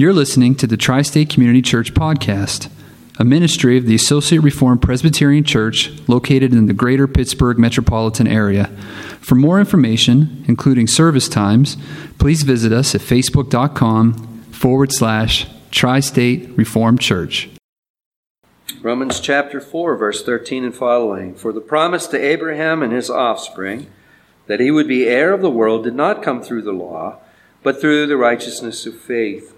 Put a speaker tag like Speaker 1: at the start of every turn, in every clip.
Speaker 1: You're listening to the Tri State Community Church Podcast, a ministry of the Associate Reformed Presbyterian Church located in the greater Pittsburgh metropolitan area. For more information, including service times, please visit us at facebook.com forward slash Tri State Reformed Church.
Speaker 2: Romans chapter 4, verse 13 and following. For the promise to Abraham and his offspring that he would be heir of the world did not come through the law, but through the righteousness of faith.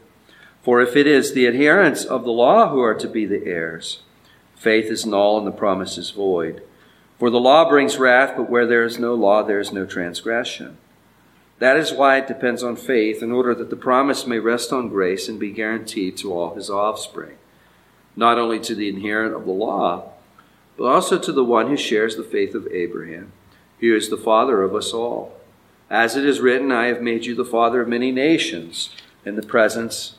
Speaker 2: For if it is the adherents of the law who are to be the heirs, faith is null and the promise is void. For the law brings wrath, but where there is no law, there is no transgression. That is why it depends on faith, in order that the promise may rest on grace and be guaranteed to all his offspring, not only to the inherent of the law, but also to the one who shares the faith of Abraham, who is the father of us all. As it is written, I have made you the father of many nations in the presence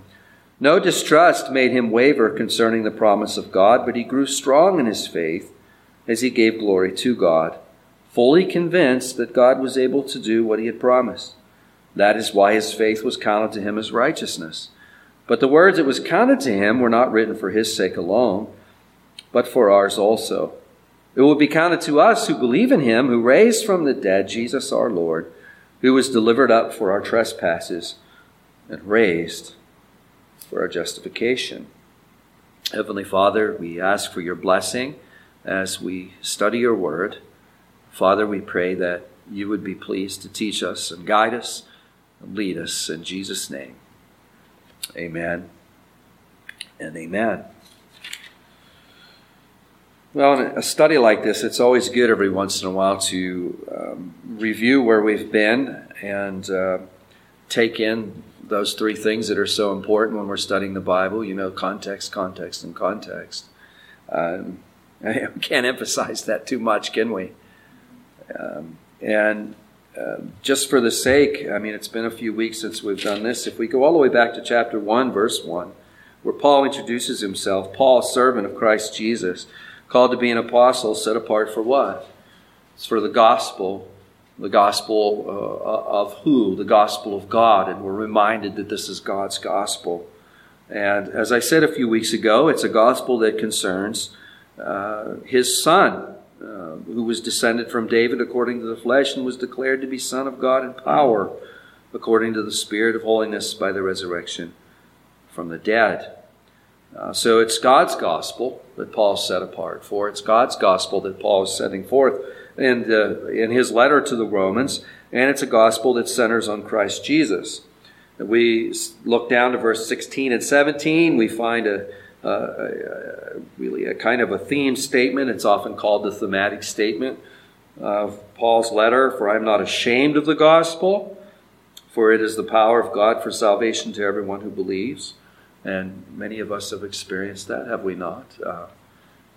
Speaker 2: No distrust made him waver concerning the promise of God, but he grew strong in his faith as he gave glory to God, fully convinced that God was able to do what he had promised. That is why his faith was counted to him as righteousness. But the words it was counted to him were not written for his sake alone, but for ours also. It will be counted to us who believe in him, who raised from the dead Jesus our Lord, who was delivered up for our trespasses and raised for our justification. Heavenly Father, we ask for your blessing as we study your word. Father, we pray that you would be pleased to teach us and guide us and lead us in Jesus' name. Amen and amen. Well, in a study like this, it's always good every once in a while to um, review where we've been and uh, take in those three things that are so important when we're studying the Bible. You know, context, context, and context. Um, I can't emphasize that too much, can we? Um, and uh, just for the sake, I mean, it's been a few weeks since we've done this. If we go all the way back to chapter 1, verse 1, where Paul introduces himself, Paul, servant of Christ Jesus, called to be an apostle, set apart for what? It's for the gospel the gospel uh, of who? The gospel of God. And we're reminded that this is God's gospel. And as I said a few weeks ago, it's a gospel that concerns uh, his son, uh, who was descended from David according to the flesh and was declared to be Son of God in power according to the Spirit of holiness by the resurrection from the dead. Uh, so it's God's gospel that Paul set apart for. It's God's gospel that Paul is setting forth in, uh, in his letter to the Romans, and it's a gospel that centers on Christ Jesus. We look down to verse 16 and 17, we find a, a, a really a kind of a theme statement. It's often called the thematic statement of Paul's letter, for I am not ashamed of the gospel, for it is the power of God for salvation to everyone who believes. And many of us have experienced that, have we not? Uh,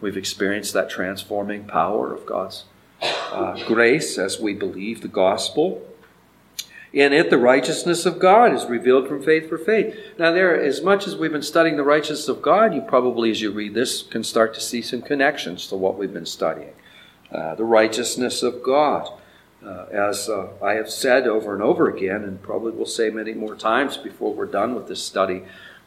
Speaker 2: we've experienced that transforming power of God's uh, grace as we believe the gospel. In it, the righteousness of God is revealed from faith for faith. Now, there, as much as we've been studying the righteousness of God, you probably, as you read this, can start to see some connections to what we've been studying. Uh, the righteousness of God. Uh, as uh, I have said over and over again, and probably will say many more times before we're done with this study,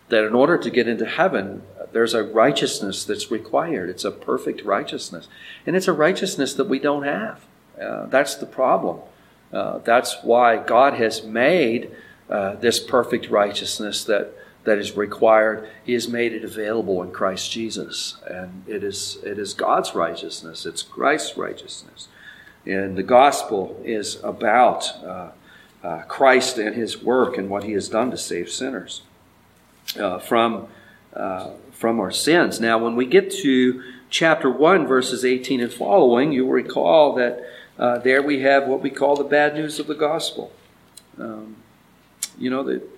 Speaker 2: that in order to get into heaven, there's a righteousness that's required. It's a perfect righteousness. And it's a righteousness that we don't have. Uh, that's the problem. Uh, that's why God has made uh, this perfect righteousness that, that is required. He has made it available in Christ Jesus. And it is, it is God's righteousness, it's Christ's righteousness. And the gospel is about uh, uh, Christ and his work and what he has done to save sinners uh, from, uh, from our sins. Now, when we get to chapter 1, verses 18 and following, you'll recall that uh, there we have what we call the bad news of the gospel. Um, you know, that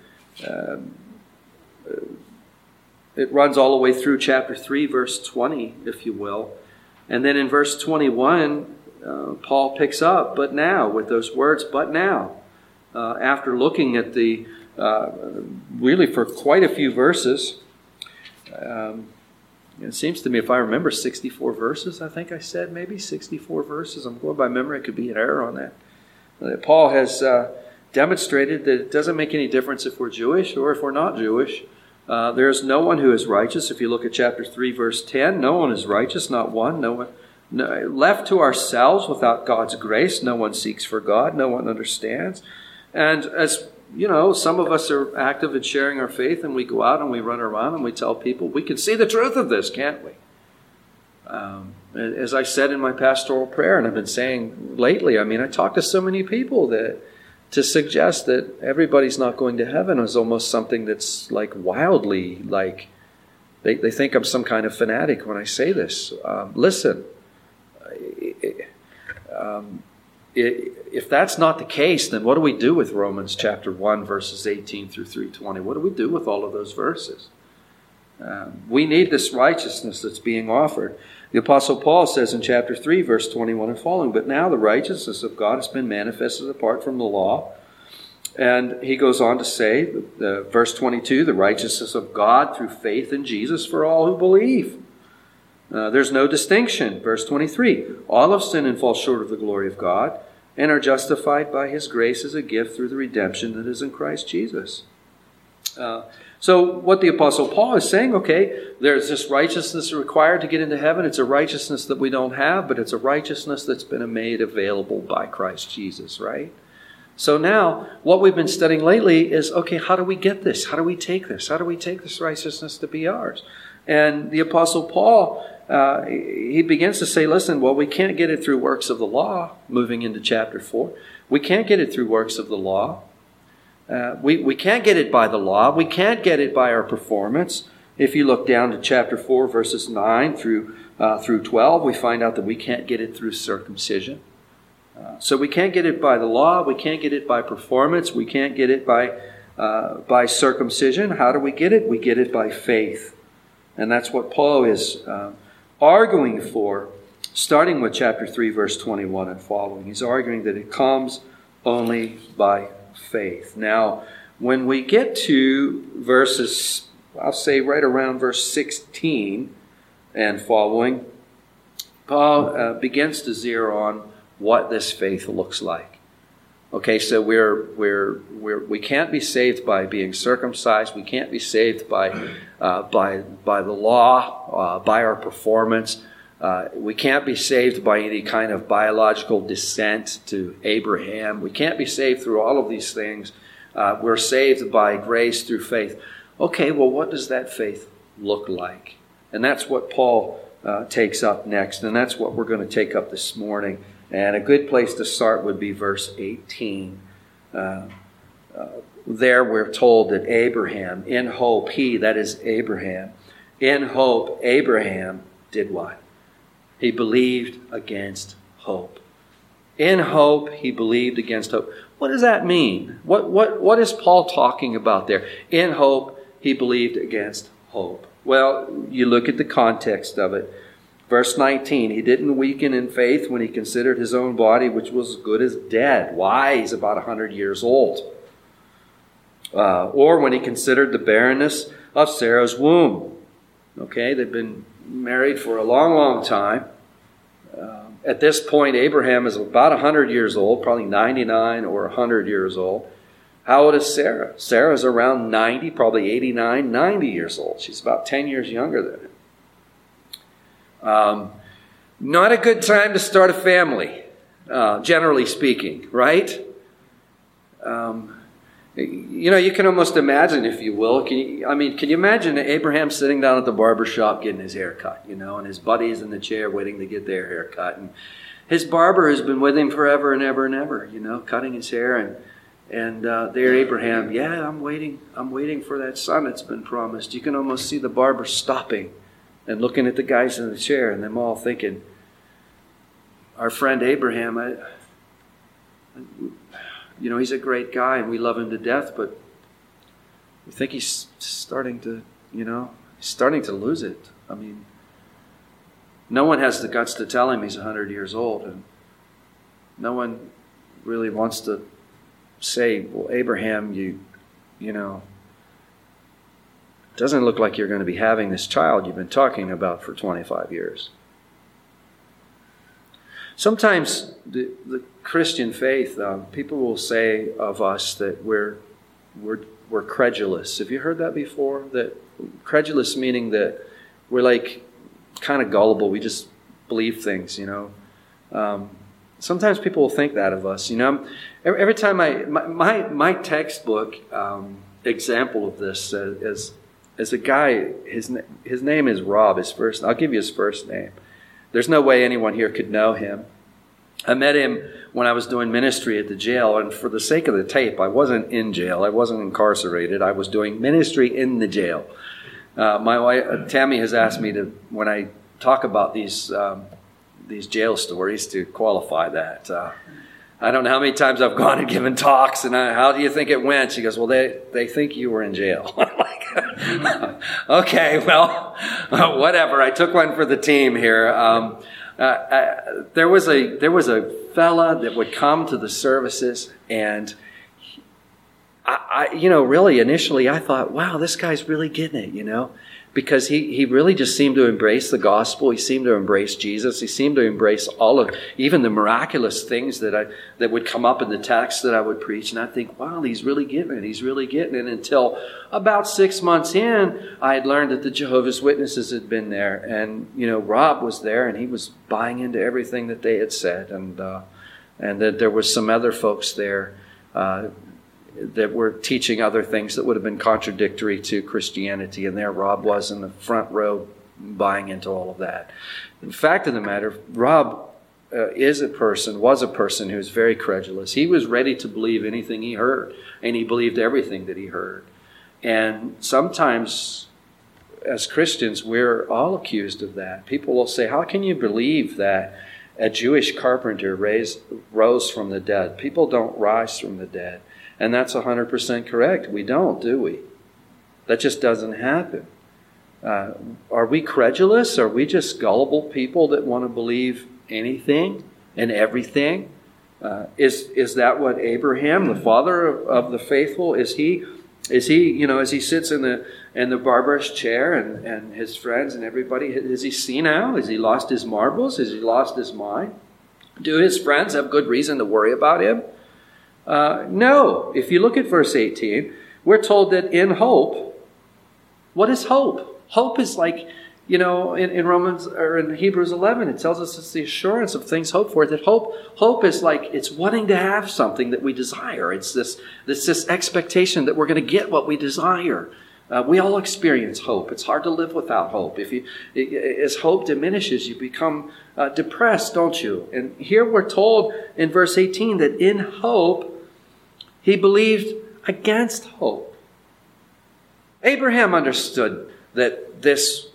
Speaker 2: um, it runs all the way through chapter 3, verse 20, if you will. And then in verse 21, uh, Paul picks up, but now, with those words, but now. Uh, after looking at the, uh, really for quite a few verses, um, it seems to me, if I remember, 64 verses, I think I said, maybe 64 verses. I'm going by memory, it could be an error on that. That Paul has uh, demonstrated that it doesn't make any difference if we're Jewish or if we're not Jewish. Uh, there is no one who is righteous. If you look at chapter 3, verse 10, no one is righteous, not one. No one. No, left to ourselves without God's grace, no one seeks for God, no one understands. And as you know, some of us are active in sharing our faith, and we go out and we run around and we tell people we can see the truth of this, can't we? Um, as I said in my pastoral prayer, and I've been saying lately, I mean, I talk to so many people that to suggest that everybody's not going to heaven is almost something that's like wildly like they, they think I'm some kind of fanatic when I say this. Um, listen, um, if that's not the case, then what do we do with Romans chapter 1, verses 18 through 320? What do we do with all of those verses? Um, we need this righteousness that's being offered. The Apostle Paul says in chapter 3, verse 21 and following, But now the righteousness of God has been manifested apart from the law. And he goes on to say, uh, verse 22, the righteousness of God through faith in Jesus for all who believe. Uh, there's no distinction. Verse 23 All have sinned and fall short of the glory of God and are justified by his grace as a gift through the redemption that is in Christ Jesus. Uh, so, what the Apostle Paul is saying, okay, there's this righteousness required to get into heaven. It's a righteousness that we don't have, but it's a righteousness that's been made available by Christ Jesus, right? So now, what we've been studying lately is okay, how do we get this? How do we take this? How do we take this righteousness to be ours? And the Apostle Paul uh, he begins to say, listen, well, we can't get it through works of the law, moving into chapter 4. We can't get it through works of the law. Uh, we, we can't get it by the law. We can't get it by our performance. If you look down to chapter 4, verses 9 through, uh, through 12, we find out that we can't get it through circumcision. Uh, so we can't get it by the law. We can't get it by performance. We can't get it by, uh, by circumcision. How do we get it? We get it by faith. And that's what Paul is arguing for, starting with chapter 3, verse 21 and following. He's arguing that it comes only by faith. Now, when we get to verses, I'll say right around verse 16 and following, Paul uh, begins to zero on what this faith looks like. Okay, so we're, we're, we're, we can't be saved by being circumcised. We can't be saved by, uh, by, by the law, uh, by our performance. Uh, we can't be saved by any kind of biological descent to Abraham. We can't be saved through all of these things. Uh, we're saved by grace through faith. Okay, well, what does that faith look like? And that's what Paul uh, takes up next, and that's what we're going to take up this morning. And a good place to start would be verse 18. Uh, uh, there we're told that Abraham, in hope, he, that is Abraham, in hope, Abraham did what? He believed against hope. In hope, he believed against hope. What does that mean? What, what, what is Paul talking about there? In hope, he believed against hope. Well, you look at the context of it. Verse 19, he didn't weaken in faith when he considered his own body, which was as good as dead. Why? He's about 100 years old. Uh, or when he considered the barrenness of Sarah's womb. Okay, they've been married for a long, long time. Uh, at this point, Abraham is about 100 years old, probably 99 or 100 years old. How old is Sarah? Sarah's around 90, probably 89, 90 years old. She's about 10 years younger than him. Um, not a good time to start a family, uh, generally speaking, right? Um, you know, you can almost imagine, if you will. Can you, I mean, can you imagine Abraham sitting down at the barber shop getting his hair cut, you know, and his buddies in the chair waiting to get their hair cut, and his barber has been with him forever and ever and ever, you know, cutting his hair, and and uh, there Abraham, yeah, I'm waiting, I'm waiting for that son that's been promised. You can almost see the barber stopping and looking at the guys in the chair and them all thinking, our friend Abraham, I, you know, he's a great guy and we love him to death, but we think he's starting to, you know, he's starting to lose it. I mean, no one has the guts to tell him he's 100 years old, and no one really wants to say, well, Abraham, you, you know, doesn't look like you're going to be having this child you've been talking about for 25 years. Sometimes the, the Christian faith, um, people will say of us that we're, we're, we're credulous. Have you heard that before? That credulous meaning that we're like kind of gullible. We just believe things, you know. Um, sometimes people will think that of us, you know. Every, every time I, my, my, my textbook um, example of this uh, is, is a guy, his, his name is Rob, his first, I'll give you his first name. There's no way anyone here could know him. I met him when I was doing ministry at the jail, and for the sake of the tape, I wasn't in jail. I wasn't incarcerated. I was doing ministry in the jail. Uh, my wife, uh, Tammy, has asked me to, when I talk about these um, these jail stories, to qualify that. Uh, I don't know how many times I've gone and given talks, and I, how do you think it went? She goes, "Well, they they think you were in jail." Like, okay, well, whatever. I took one for the team here. Um, uh, uh, there was a there was a fella that would come to the services, and I, I, you know, really initially I thought, wow, this guy's really getting it, you know, because he, he really just seemed to embrace the gospel. He seemed to embrace Jesus. He seemed to embrace all of even the miraculous things that I that would come up in the text that I would preach. And I think, wow, he's really getting it. He's really getting it. Until about six months in, I had learned that the Jehovah's Witnesses had been there, and you know, Rob was there, and he was buying into everything that they had said, and uh, and that there was some other folks there. Uh, that were teaching other things that would have been contradictory to Christianity. And there Rob was in the front row buying into all of that. The fact of the matter, Rob uh, is a person, was a person who was very credulous. He was ready to believe anything he heard, and he believed everything that he heard. And sometimes, as Christians, we're all accused of that. People will say, How can you believe that a Jewish carpenter raised, rose from the dead? People don't rise from the dead. And that's 100% correct. We don't, do we? That just doesn't happen. Uh, are we credulous? Are we just gullible people that want to believe anything and everything? Uh, is is that what Abraham, the father of, of, the faithful, is he? Is he, you know, as he sits in the in the barber's chair and, and his friends and everybody, is he senile? Has he lost his marbles? Has he lost his mind? Do his friends have good reason to worry about him? Uh, no. If you look at verse 18, we're told that in hope, what is hope? Hope is like, you know, in, in Romans or in Hebrews 11, it tells us it's the assurance of things hoped for. That hope, hope is like it's wanting to have something that we desire. It's this, it's this expectation that we're going to get what we desire. Uh, we all experience hope. It's hard to live without hope. If you, as hope diminishes, you become uh, depressed, don't you? And here we're told in verse 18 that in hope he believed against hope. Abraham understood that this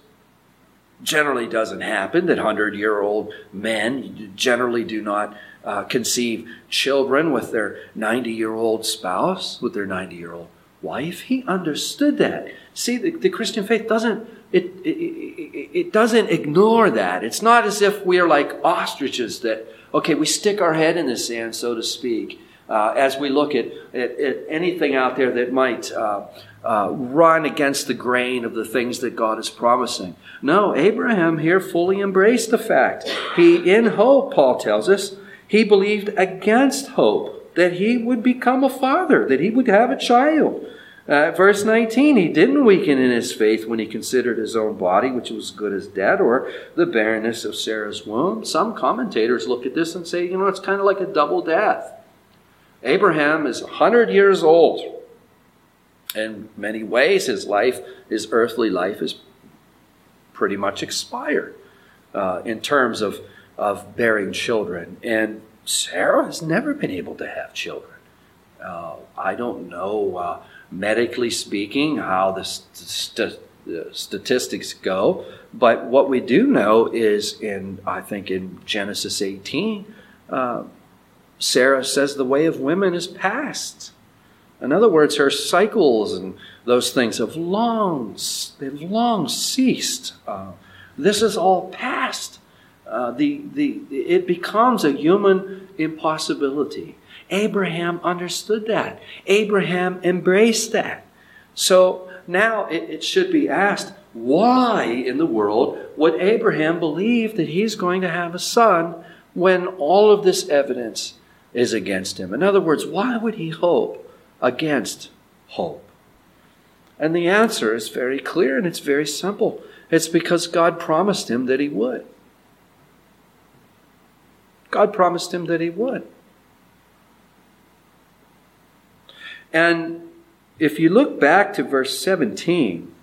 Speaker 2: generally doesn't happen, that 100 year old men generally do not uh, conceive children with their 90 year old spouse, with their 90 year old wife. He understood that. See, the, the Christian faith doesn't it, it, it, it, doesn't ignore that. It's not as if we are like ostriches that, okay, we stick our head in the sand, so to speak, uh, as we look at, at, at, anything out there that might uh, uh, run against the grain of the things that God is promising. No, Abraham here fully embraced the fact. He, in hope, Paul tells us, he believed against hope that he would become a father, that he would have a child. Uh, verse 19, he didn't weaken in his faith when he considered his own body, which was good as dead, or the barrenness of Sarah's womb. Some commentators look at this and say, you know, it's kind of like a double death. Abraham is 100 years old. In many ways, his life, his earthly life, is pretty much expired uh, in terms of, of bearing children. And Sarah has never been able to have children. Uh, I don't know uh, medically speaking, how the st- statistics go. But what we do know is in, I think, in Genesis 18, uh, Sarah says the way of women is past. In other words, her cycles and those things have long, they've long ceased. Uh, this is all past. Uh, the, the, it becomes a human impossibility. Abraham understood that. Abraham embraced that. So now it, it should be asked why in the world would Abraham believe that he's going to have a son when all of this evidence is against him? In other words, why would he hope against hope? And the answer is very clear and it's very simple. It's because God promised him that he would. God promised him that he would. And if you look back to verse 17,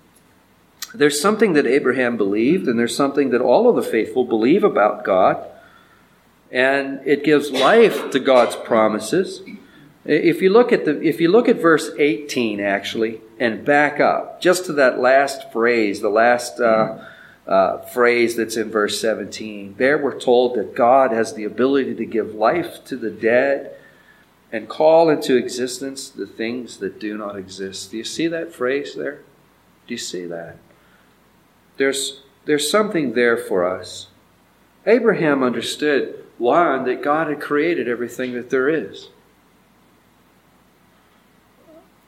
Speaker 2: there's something that Abraham believed, and there's something that all of the faithful believe about God. And it gives life to God's promises. If you look at the if you look at verse 18 actually and back up just to that last phrase, the last uh, uh, phrase that's in verse 17, there we're told that God has the ability to give life to the dead and call into existence the things that do not exist. Do you see that phrase there? Do you see that? There's there's something there for us. Abraham understood one that God had created everything that there is.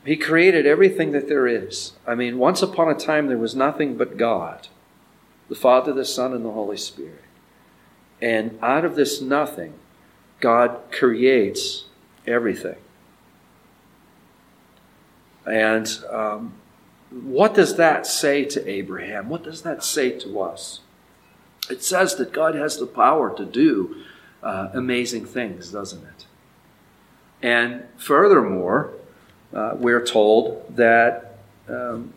Speaker 2: He created everything that there is. I mean, once upon a time, there was nothing but God the Father, the Son, and the Holy Spirit. And out of this nothing, God creates everything. And um, what does that say to Abraham? What does that say to us? It says that God has the power to do uh, amazing things, doesn't it? And furthermore, uh, we're told that um,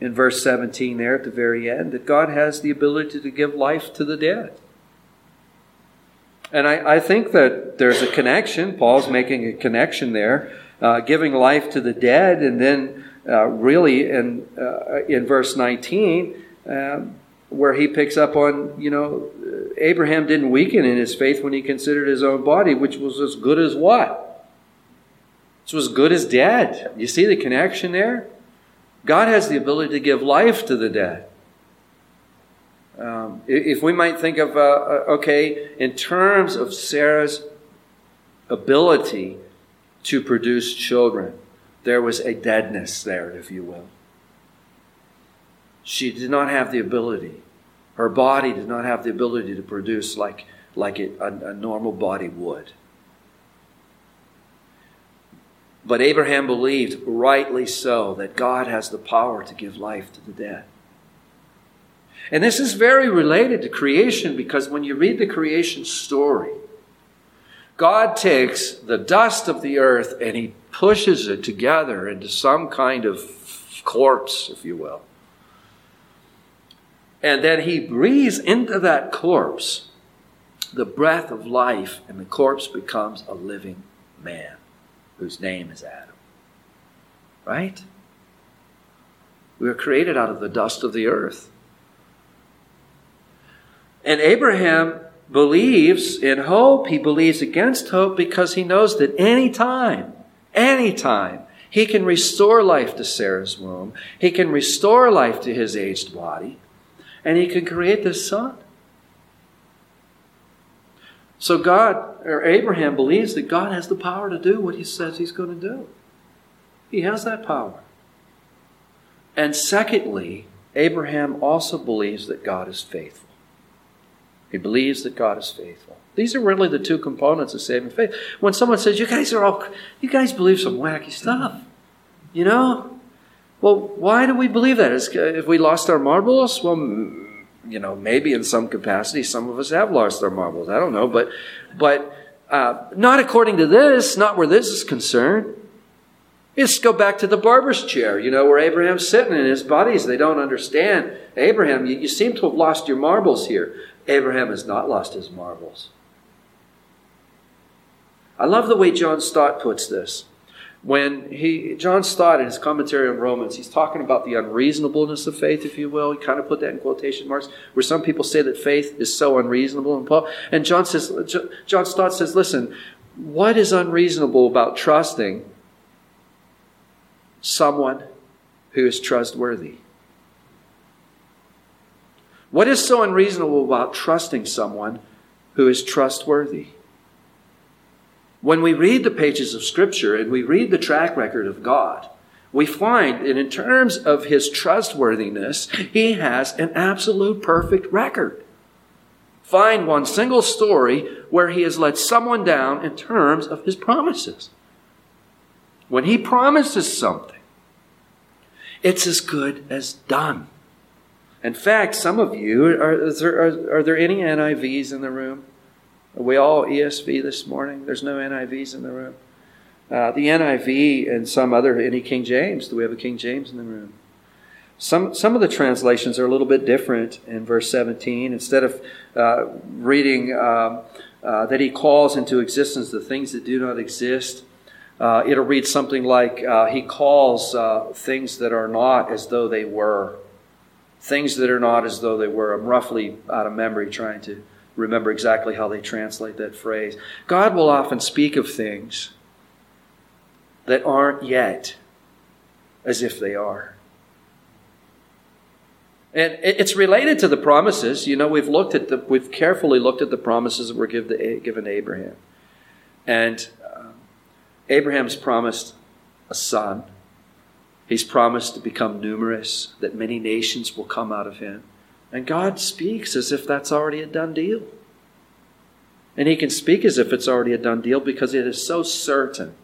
Speaker 2: in verse 17 there at the very end that God has the ability to give life to the dead. And I, I think that there's a connection. Paul's making a connection there, uh, giving life to the dead, and then uh, really in uh, in verse 19, um, where he picks up on you know Abraham didn't weaken in his faith when he considered his own body, which was as good as what it's as good as dead. You see the connection there? God has the ability to give life to the dead. Um, if we might think of, uh, uh, okay, in terms of Sarah's ability to produce children, there was a deadness there, if you will. She did not have the ability. Her body did not have the ability to produce like, like it, a, a normal body would. But Abraham believed, rightly so, that God has the power to give life to the dead. And this is very related to creation because when you read the creation story, God takes the dust of the earth and he pushes it together into some kind of corpse, if you will. And then he breathes into that corpse the breath of life, and the corpse becomes a living man whose name is Adam. Right? We were created out of the dust of the earth. And Abraham believes in hope. He believes against hope because he knows that any time, any time, he can restore life to Sarah's womb. He can restore life to his aged body. And he can create this son. So God, or Abraham believes that God has the power to do what he says he's going to do. He has that power. And secondly, Abraham also believes that God is faithful. He believes that God is faithful. These are really the two components of saving faith. When someone says, You guys are all, you guys believe some wacky stuff, you know? Well, why do we believe that? Is, if we lost our marbles? Well, you know, maybe in some capacity, some of us have lost our marbles. I don't know, but, but uh, not according to this, not where this is concerned. Let's go back to the barber's chair, you know, where Abraham's sitting in his buddies. They don't understand. Abraham, you, you seem to have lost your marbles here. Abraham has not lost his marbles. I love the way John Stott puts this when he John Stott in his commentary on Romans, he's talking about the unreasonableness of faith, if you will. He kind of put that in quotation marks, where some people say that faith is so unreasonable. And Paul and John says, John Stott says, listen, what is unreasonable about trusting someone who is trustworthy. What is so unreasonable about trusting someone who is trustworthy? When we read the pages of Scripture and we read the track record of God, we find that in terms of his trustworthiness, he has an absolute perfect record. Find one single story where he has let someone down in terms of his promises. When he promises something, it's as good as done. In fact, some of you, are, there, are, are there any NIVs in the room? Are we all ESV this morning? There's no NIVs in the room. Uh, the NIV and some other, any King James. Do we have a King James in the room? Some, some of the translations are a little bit different in verse 17. Instead of uh, reading um, uh, that he calls into existence the things that do not exist, uh, it'll read something like uh, he calls uh, things that are not as though they were. Things that are not as though they were. I'm roughly out of memory trying to remember exactly how they translate that phrase. God will often speak of things that aren't yet as if they are. And it's related to the promises. You know, we've looked at the, we've carefully looked at the promises that were given to Abraham. And uh, Abraham's promised a son. He's promised to become numerous, that many nations will come out of him. And God speaks as if that's already a done deal. And He can speak as if it's already a done deal because it is so certain.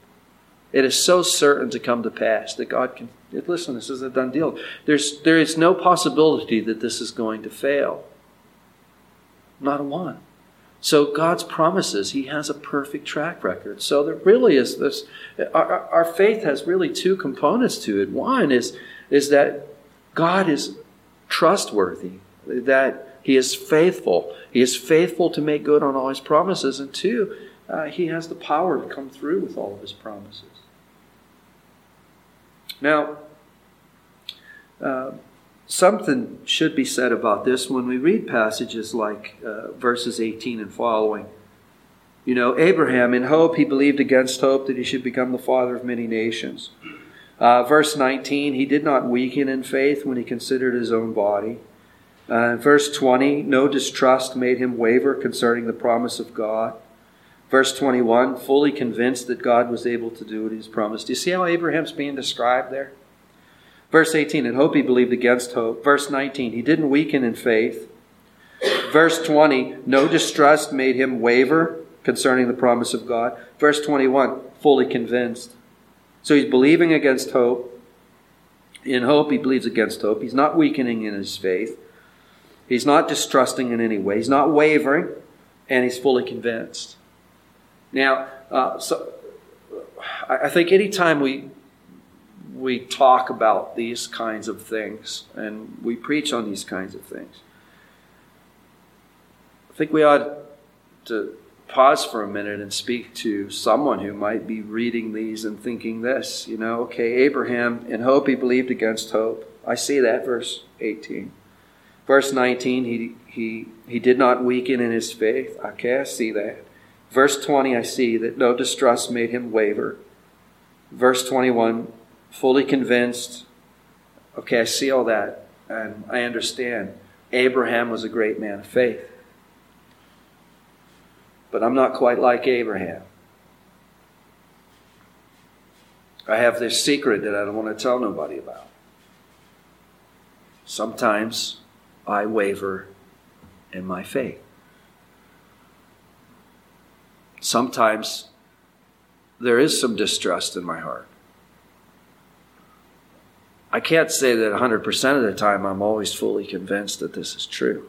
Speaker 2: It is so certain to come to pass that God can. Listen, this is a done deal. There's, there is no possibility that this is going to fail. Not a one. So God's promises, He has a perfect track record. So there really is this. Our, our faith has really two components to it. One is, is that God is trustworthy that he is faithful. He is faithful to make good on all his promises. And two, uh, he has the power to come through with all of his promises. Now, uh, something should be said about this when we read passages like uh, verses 18 and following. You know, Abraham, in hope, he believed against hope that he should become the father of many nations. Uh, verse 19, he did not weaken in faith when he considered his own body uh, verse 20, no distrust made him waver concerning the promise of God. Verse 21, fully convinced that God was able to do what he's promised. Do you see how Abraham's being described there? Verse 18, in hope he believed against hope. Verse 19, he didn't weaken in faith. Verse 20, no distrust made him waver concerning the promise of God. Verse 21, fully convinced. So he's believing against hope. In hope, he believes against hope. He's not weakening in his faith. He's not distrusting in any way. He's not wavering, and he's fully convinced. Now, uh, so I think anytime we we talk about these kinds of things and we preach on these kinds of things, I think we ought to pause for a minute and speak to someone who might be reading these and thinking this. You know, okay, Abraham, in hope he believed against hope. I see that, verse 18. Verse 19, he, he, he did not weaken in his faith. Okay, I see that. Verse 20, I see that no distrust made him waver. Verse 21, fully convinced. Okay, I see all that. And I understand. Abraham was a great man of faith. But I'm not quite like Abraham. I have this secret that I don't want to tell nobody about. Sometimes I waver in my faith. Sometimes there is some distrust in my heart. I can't say that 100% of the time I'm always fully convinced that this is true.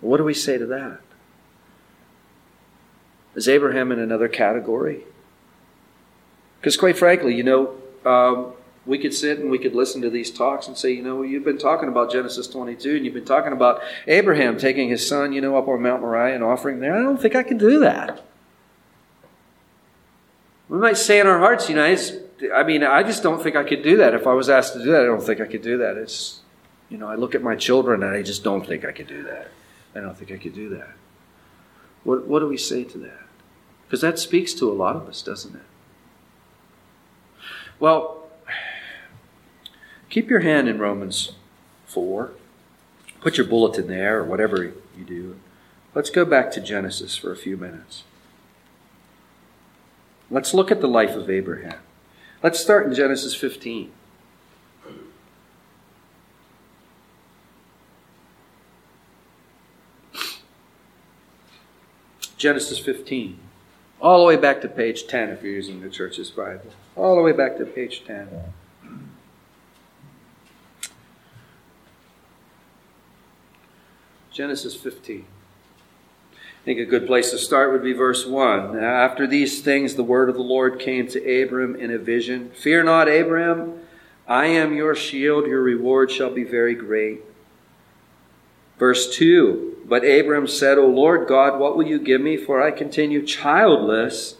Speaker 2: What do we say to that? Is Abraham in another category? Because, quite frankly, you know, um, we could sit and we could listen to these talks and say, you know, you've been talking about Genesis 22 and you've been talking about Abraham taking his son, you know, up on Mount Moriah and offering there. I don't think I can do that. We might say in our hearts, you know, I mean, I just don't think I could do that. If I was asked to do that, I don't think I could do that. It's, you know, I look at my children and I just don't think I could do that. I don't think I could do that. What, what do we say to that? Because that speaks to a lot of us, doesn't it? Well, keep your hand in Romans 4. Put your bulletin there or whatever you do. Let's go back to Genesis for a few minutes. Let's look at the life of Abraham. Let's start in Genesis 15. Genesis 15. All the way back to page 10 if you're using the church's Bible. All the way back to page 10. Genesis 15. I think a good place to start would be verse 1. After these things, the word of the Lord came to Abram in a vision Fear not, Abram, I am your shield, your reward shall be very great. Verse 2 But Abram said, O Lord God, what will you give me? For I continue childless,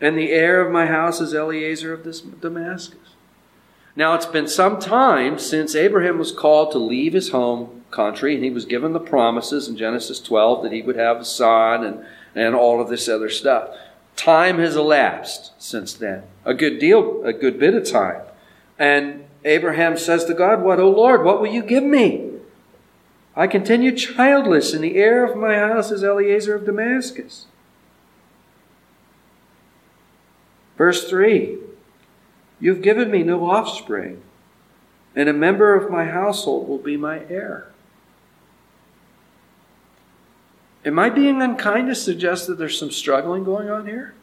Speaker 2: and the heir of my house is Eliezer of this Damascus. Now it's been some time since Abraham was called to leave his home country, and he was given the promises in Genesis 12 that he would have a son and, and all of this other stuff. Time has elapsed since then, a good deal, a good bit of time. And Abraham says to God, What, O Lord, what will you give me? I continue childless, and the heir of my house is Eliezer of Damascus. Verse 3 You've given me no offspring, and a member of my household will be my heir. Am I being unkind to suggest that there's some struggling going on here?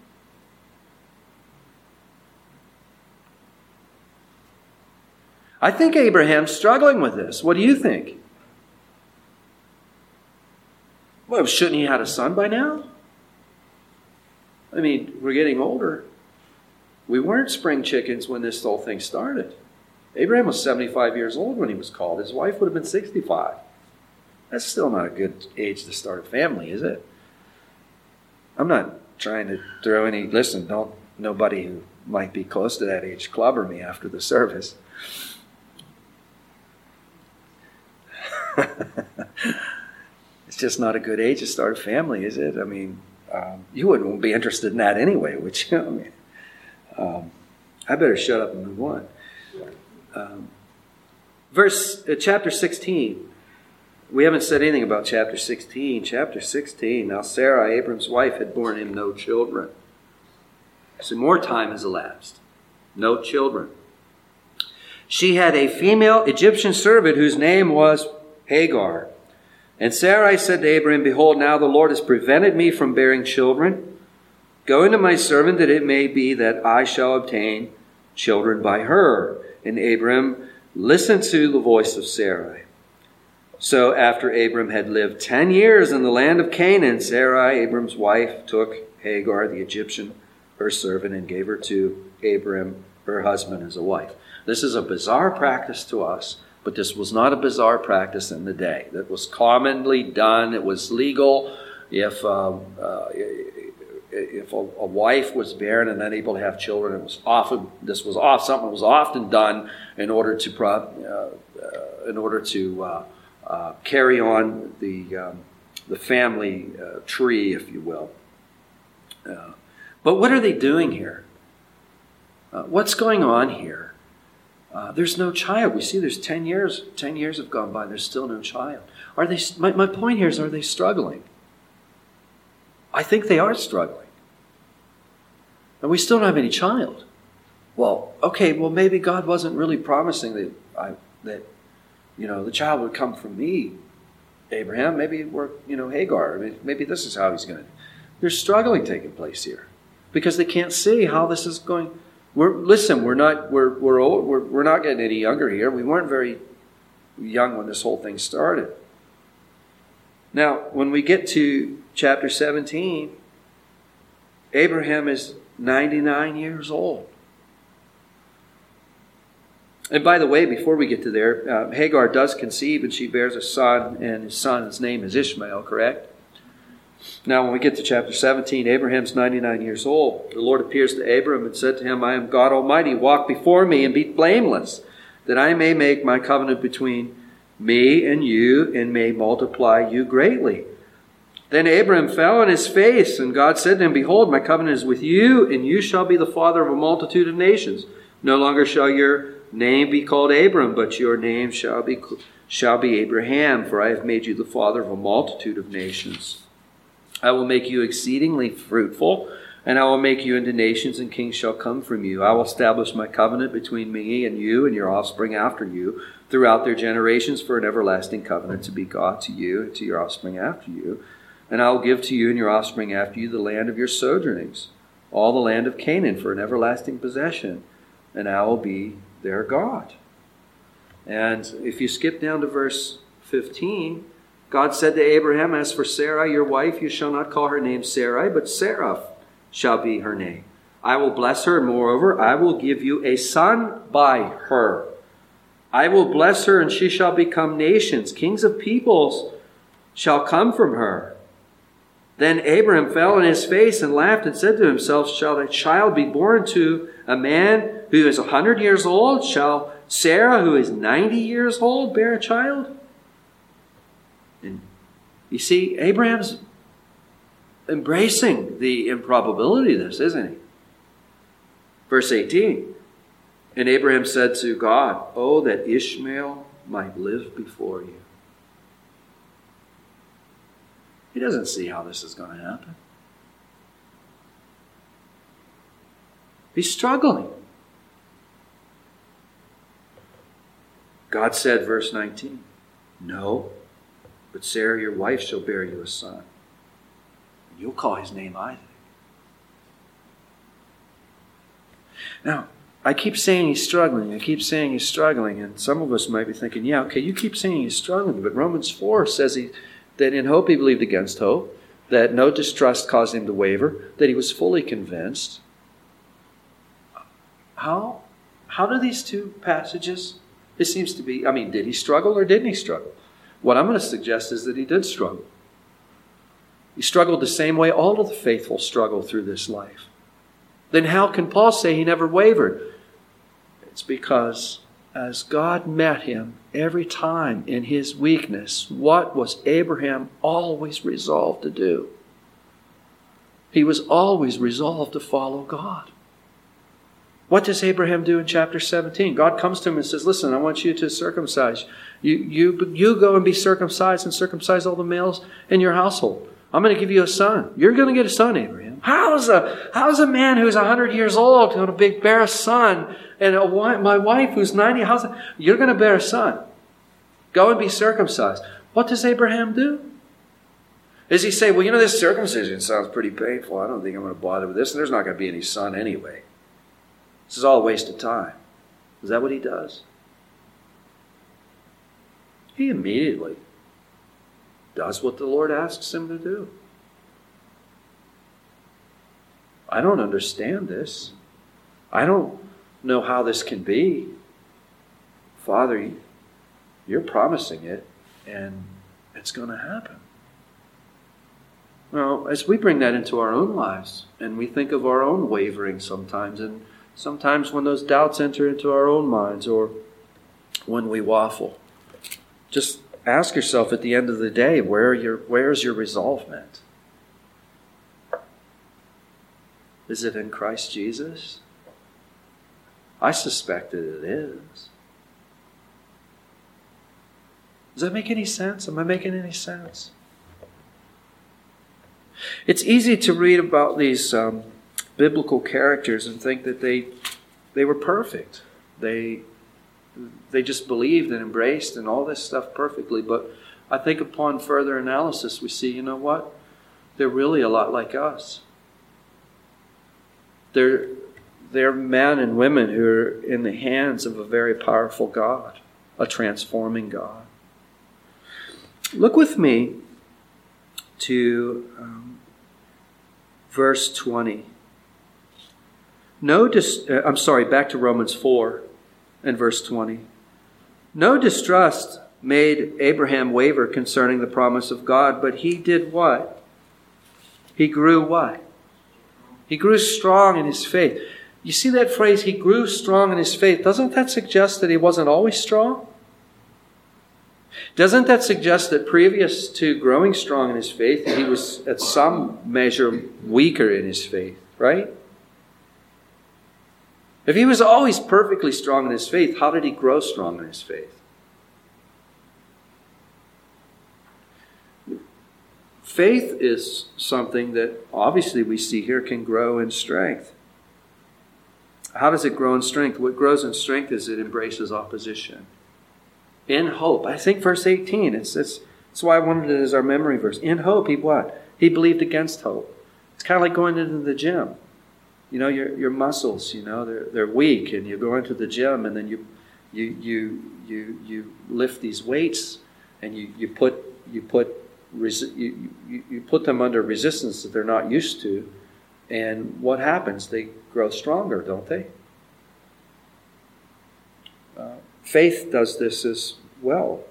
Speaker 2: I think Abraham's struggling with this. What do you think? Well, shouldn't he have had a son by now? I mean, we're getting older. We weren't spring chickens when this whole thing started. Abraham was 75 years old when he was called. His wife would have been 65. That's still not a good age to start a family, is it? I'm not trying to throw any, listen, don't, nobody who might be close to that age clobber me after the service. it's just not a good age to start a family, is it? I mean, um, you wouldn't be interested in that anyway, would you? I mean, um, I better shut up and move on. Um, verse uh, chapter 16. We haven't said anything about chapter 16. Chapter 16. Now Sarah, Abram's wife, had borne him no children. So more time has elapsed. No children. She had a female Egyptian servant whose name was Hagar. And Sarai said to Abram, Behold, now the Lord has prevented me from bearing children. Go into my servant that it may be that I shall obtain children by her. And Abram listened to the voice of Sarai. So after Abram had lived ten years in the land of Canaan, Sarai, Abram's wife, took Hagar, the Egyptian, her servant, and gave her to Abram, her husband, as a wife. This is a bizarre practice to us, but this was not a bizarre practice in the day. That was commonly done. It was legal. If uh, uh, if a, a, wife was barren and unable to have children, it was often this was off something was often done in order to uh, uh, in order to uh, uh, carry on the um, the family uh, tree, if you will. but what are they doing here? what's going on here? there's no child. We see there's ten years. Ten years have gone by. There's still no child. Are they? My, my point here is: Are they struggling? I think they are struggling and we still don't have any child. Well, okay, well maybe God wasn't really promising that I, that you know the child would come from me, Abraham. Maybe we're you know Hagar. Maybe this is how He's going to. There's struggling taking place here because they can't see how this is going. We're listen. We're not. We're we're old. We're we're not getting any younger here. We weren't very young when this whole thing started. Now, when we get to chapter 17, Abraham is 99 years old. And by the way, before we get to there, uh, Hagar does conceive and she bears a son, and his son's name is Ishmael, correct? Now, when we get to chapter 17, Abraham's 99 years old. The Lord appears to Abram and said to him, I am God Almighty. Walk before me and be blameless, that I may make my covenant between me and you and may multiply you greatly. Then Abram fell on his face, and God said to him, Behold, my covenant is with you, and you shall be the father of a multitude of nations. No longer shall your name be called Abram, but your name shall be shall be Abraham, for I have made you the father of a multitude of nations. I will make you exceedingly fruitful, and I will make you into nations, and kings shall come from you. I will establish my covenant between me and you and your offspring after you throughout their generations for an everlasting covenant to be God to you and to your offspring after you. And I will give to you and your offspring after you the land of your sojournings, all the land of Canaan for an everlasting possession, and I will be their God. And if you skip down to verse 15, God said to Abraham, As for Sarai, your wife, you shall not call her name Sarai, but Sarah shall be her name. I will bless her, and moreover, I will give you a son by her. I will bless her, and she shall become nations. Kings of peoples shall come from her. Then Abraham fell on his face and laughed and said to himself, Shall a child be born to a man who is a hundred years old? Shall Sarah, who is 90 years old, bear a child? And you see, Abraham's embracing the improbability of this, isn't he? Verse 18 And Abraham said to God, Oh, that Ishmael might live before you. He doesn't see how this is going to happen. He's struggling. God said, verse 19, No, but Sarah, your wife, shall bear you a son. And you'll call his name Isaac. Now, I keep saying he's struggling. I keep saying he's struggling. And some of us might be thinking, yeah, okay, you keep saying he's struggling. But Romans 4 says he, that in hope he believed against hope, that no distrust caused him to waver, that he was fully convinced. How, how do these two passages it seems to be, I mean, did he struggle or didn't he struggle? What I'm going to suggest is that he did struggle. He struggled the same way all of the faithful struggle through this life. Then how can Paul say he never wavered? It's because as God met him every time in his weakness, what was Abraham always resolved to do? He was always resolved to follow God. What does Abraham do in chapter 17? God comes to him and says, Listen, I want you to circumcise. You, you, you go and be circumcised and circumcise all the males in your household. I'm going to give you a son. You're going to get a son, Abraham. How's a, how's a man who's 100 years old going to bear a son? And a, my wife who's 90, how's? You're going to bear a son. Go and be circumcised. What does Abraham do? Does he say, well, you know, this circumcision sounds pretty painful. I don't think I'm going to bother with this. And there's not going to be any son anyway. This is all a waste of time. Is that what he does? He immediately does what the Lord asks him to do. I don't understand this. I don't know how this can be. Father, you're promising it, and it's going to happen. Well, as we bring that into our own lives, and we think of our own wavering sometimes, and sometimes when those doubts enter into our own minds or when we waffle. Just ask yourself at the end of the day where your where's your resolvement? Is it in Christ Jesus? I suspect that it is. Does that make any sense? Am I making any sense? It's easy to read about these um, biblical characters and think that they they were perfect. They they just believed and embraced and all this stuff perfectly. But I think upon further analysis, we see, you know what? They're really a lot like us. They're they're men and women who are in the hands of a very powerful God, a transforming God. Look with me to um, verse 20. No, dis- uh, I'm sorry, back to Romans 4 and verse 20. No distrust made Abraham waver concerning the promise of God, but he did what? He grew what? He grew strong in his faith. You see that phrase, he grew strong in his faith. Doesn't that suggest that he wasn't always strong? Doesn't that suggest that previous to growing strong in his faith, he was at some measure weaker in his faith, right? If he was always perfectly strong in his faith, how did he grow strong in his faith? Faith is something that obviously we see here can grow in strength. How does it grow in strength? What grows in strength is it embraces opposition. In hope. I think verse 18, it's, it's, that's why I wanted it as our memory verse. In hope, he what? He believed against hope. It's kind of like going into the gym. You know, your, your muscles, you know, they're, they're weak, and you go into the gym, and then you, you, you, you, you lift these weights, and you, you put, you put you, you, you put them under resistance that they're not used to, and what happens? They grow stronger, don't they? Uh, faith does this as well.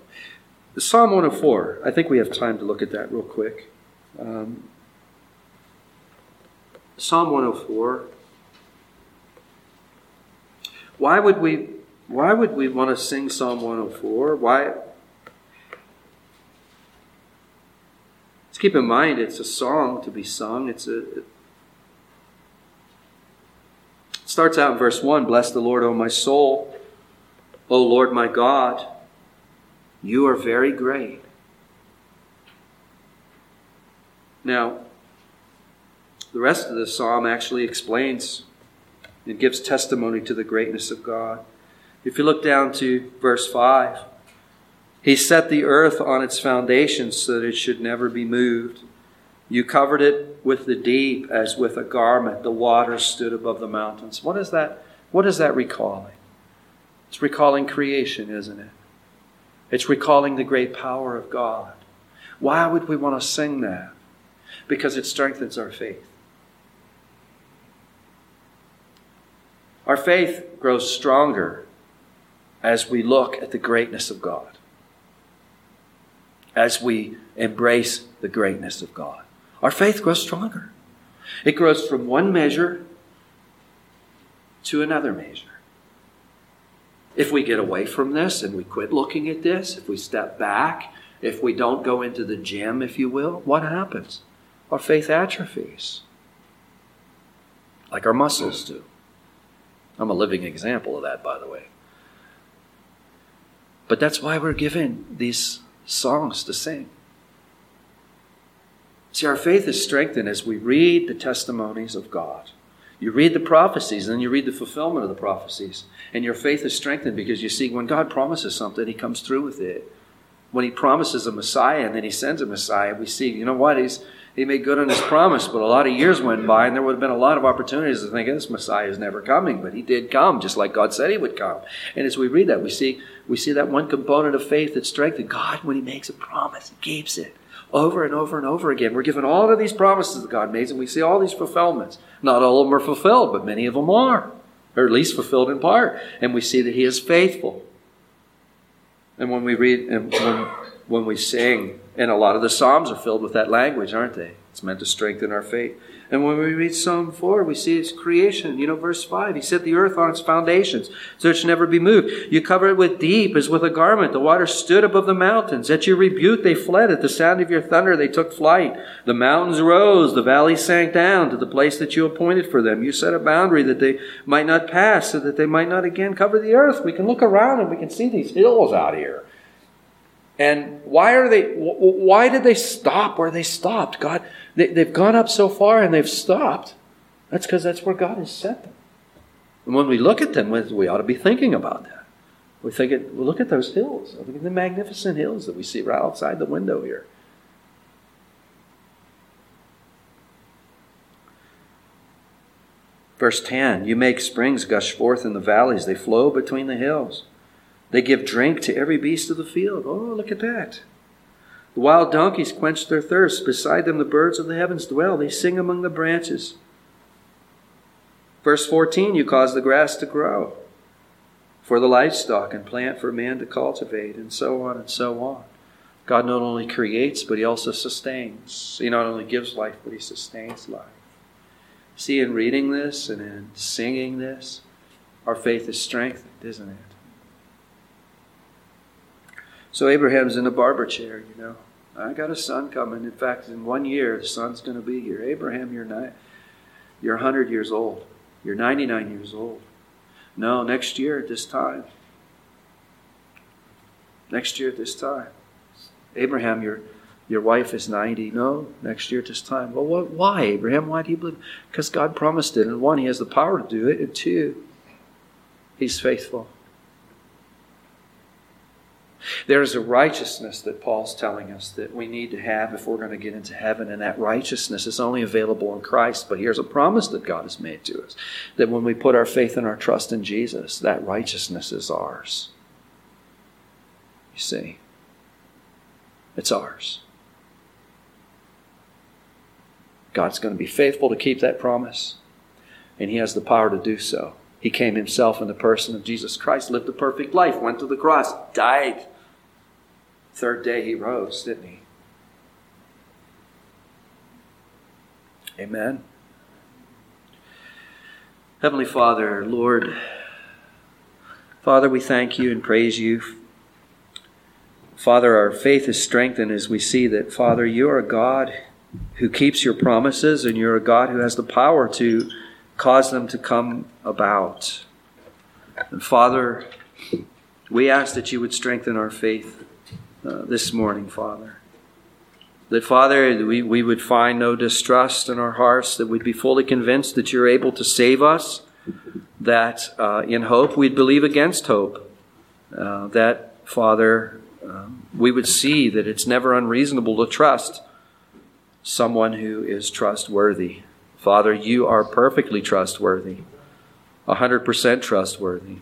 Speaker 2: Psalm 104, I think we have time to look at that real quick. Um, Psalm 104. Why would we why would we want to sing Psalm 104? Why Let's keep in mind it's a song to be sung. It's a it starts out in verse 1 Bless the Lord, O my soul. O Lord my God, you are very great. Now, the rest of the psalm actually explains and gives testimony to the greatness of God. If you look down to verse 5, he set the earth on its foundations so that it should never be moved. You covered it with the deep as with a garment. The waters stood above the mountains. What is that? What is that recalling? It's recalling creation, isn't it? It's recalling the great power of God. Why would we want to sing that? Because it strengthens our faith. Our faith grows stronger as we look at the greatness of God as we embrace the greatness of God. Our faith grows stronger. It grows from one measure to another measure. If we get away from this and we quit looking at this, if we step back, if we don't go into the gym, if you will, what happens? Our faith atrophies, like our muscles do. I'm a living example of that, by the way. But that's why we're given these songs to sing. See, our faith is strengthened as we read the testimonies of God. You read the prophecies, and then you read the fulfillment of the prophecies. And your faith is strengthened because you see when God promises something, He comes through with it. When He promises a Messiah and then He sends a Messiah, we see, you know what? He's, he made good on his promise, but a lot of years went by, and there would have been a lot of opportunities to think this Messiah is never coming, but he did come, just like God said he would come. And as we read that, we see we see that one component of faith that's strengthened. God, when he makes a promise, he keeps it over and over and over again. We're given all of these promises that God makes, and we see all these fulfillments. Not all of them are fulfilled, but many of them are, or at least fulfilled in part. And we see that he is faithful. And when we read and when, when we sing, and a lot of the Psalms are filled with that language, aren't they? It's meant to strengthen our faith. And when we read Psalm 4, we see its creation. You know, verse 5, He set the earth on its foundations, so it should never be moved. You cover it with deep as with a garment. The waters stood above the mountains. At your rebuke they fled. At the sound of your thunder they took flight. The mountains rose, the valleys sank down to the place that you appointed for them. You set a boundary that they might not pass, so that they might not again cover the earth. We can look around and we can see these hills out here. And why are they, why did they stop where they stopped? God, they, they've gone up so far and they've stopped. That's because that's where God has set them. And when we look at them, we ought to be thinking about that. We think, it, look at those hills. Look at the magnificent hills that we see right outside the window here. Verse 10 You make springs gush forth in the valleys, they flow between the hills. They give drink to every beast of the field. Oh, look at that. The wild donkeys quench their thirst. Beside them, the birds of the heavens dwell. They sing among the branches. Verse 14 You cause the grass to grow for the livestock and plant for man to cultivate, and so on and so on. God not only creates, but He also sustains. He not only gives life, but He sustains life. See, in reading this and in singing this, our faith is strengthened, isn't it? So Abraham's in a barber chair, you know. I got a son coming. In fact, in one year, the son's going to be here. Abraham, you're, ni- you're 100 years old. You're 99 years old. No, next year at this time. Next year at this time. Abraham, your, your wife is 90. No, next year at this time. Well, what, why, Abraham? Why do you believe? Because God promised it. And one, He has the power to do it. And two, He's faithful. There is a righteousness that Paul's telling us that we need to have if we're going to get into heaven, and that righteousness is only available in Christ. But here's a promise that God has made to us that when we put our faith and our trust in Jesus, that righteousness is ours. You see, it's ours. God's going to be faithful to keep that promise, and He has the power to do so. He came Himself in the person of Jesus Christ, lived a perfect life, went to the cross, died Third day he rose, didn't he? Amen. Heavenly Father, Lord, Father, we thank you and praise you. Father, our faith is strengthened as we see that, Father, you are a God who keeps your promises and you're a God who has the power to cause them to come about. And Father, we ask that you would strengthen our faith uh, this morning, Father. That, Father, we, we would find no distrust in our hearts, that we'd be fully convinced that you're able to save us, that uh, in hope we'd believe against hope, uh, that, Father, um, we would see that it's never unreasonable to trust someone who is trustworthy. Father, you are perfectly trustworthy, 100% trustworthy.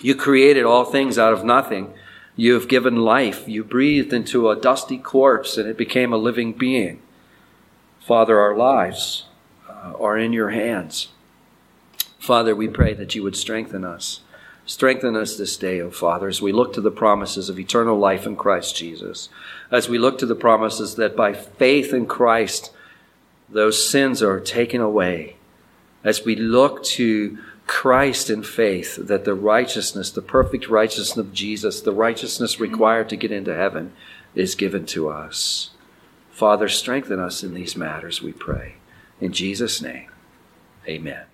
Speaker 2: You created all things out of nothing you have given life. You breathed into a dusty corpse and it became a living being. Father, our lives uh, are in your hands. Father, we pray that you would strengthen us. Strengthen us this day, O Father, as we look to the promises of eternal life in Christ Jesus. As we look to the promises that by faith in Christ, those sins are taken away. As we look to Christ in faith that the righteousness, the perfect righteousness of Jesus, the righteousness mm-hmm. required to get into heaven, is given to us. Father, strengthen us in these matters, we pray. In Jesus' name, amen.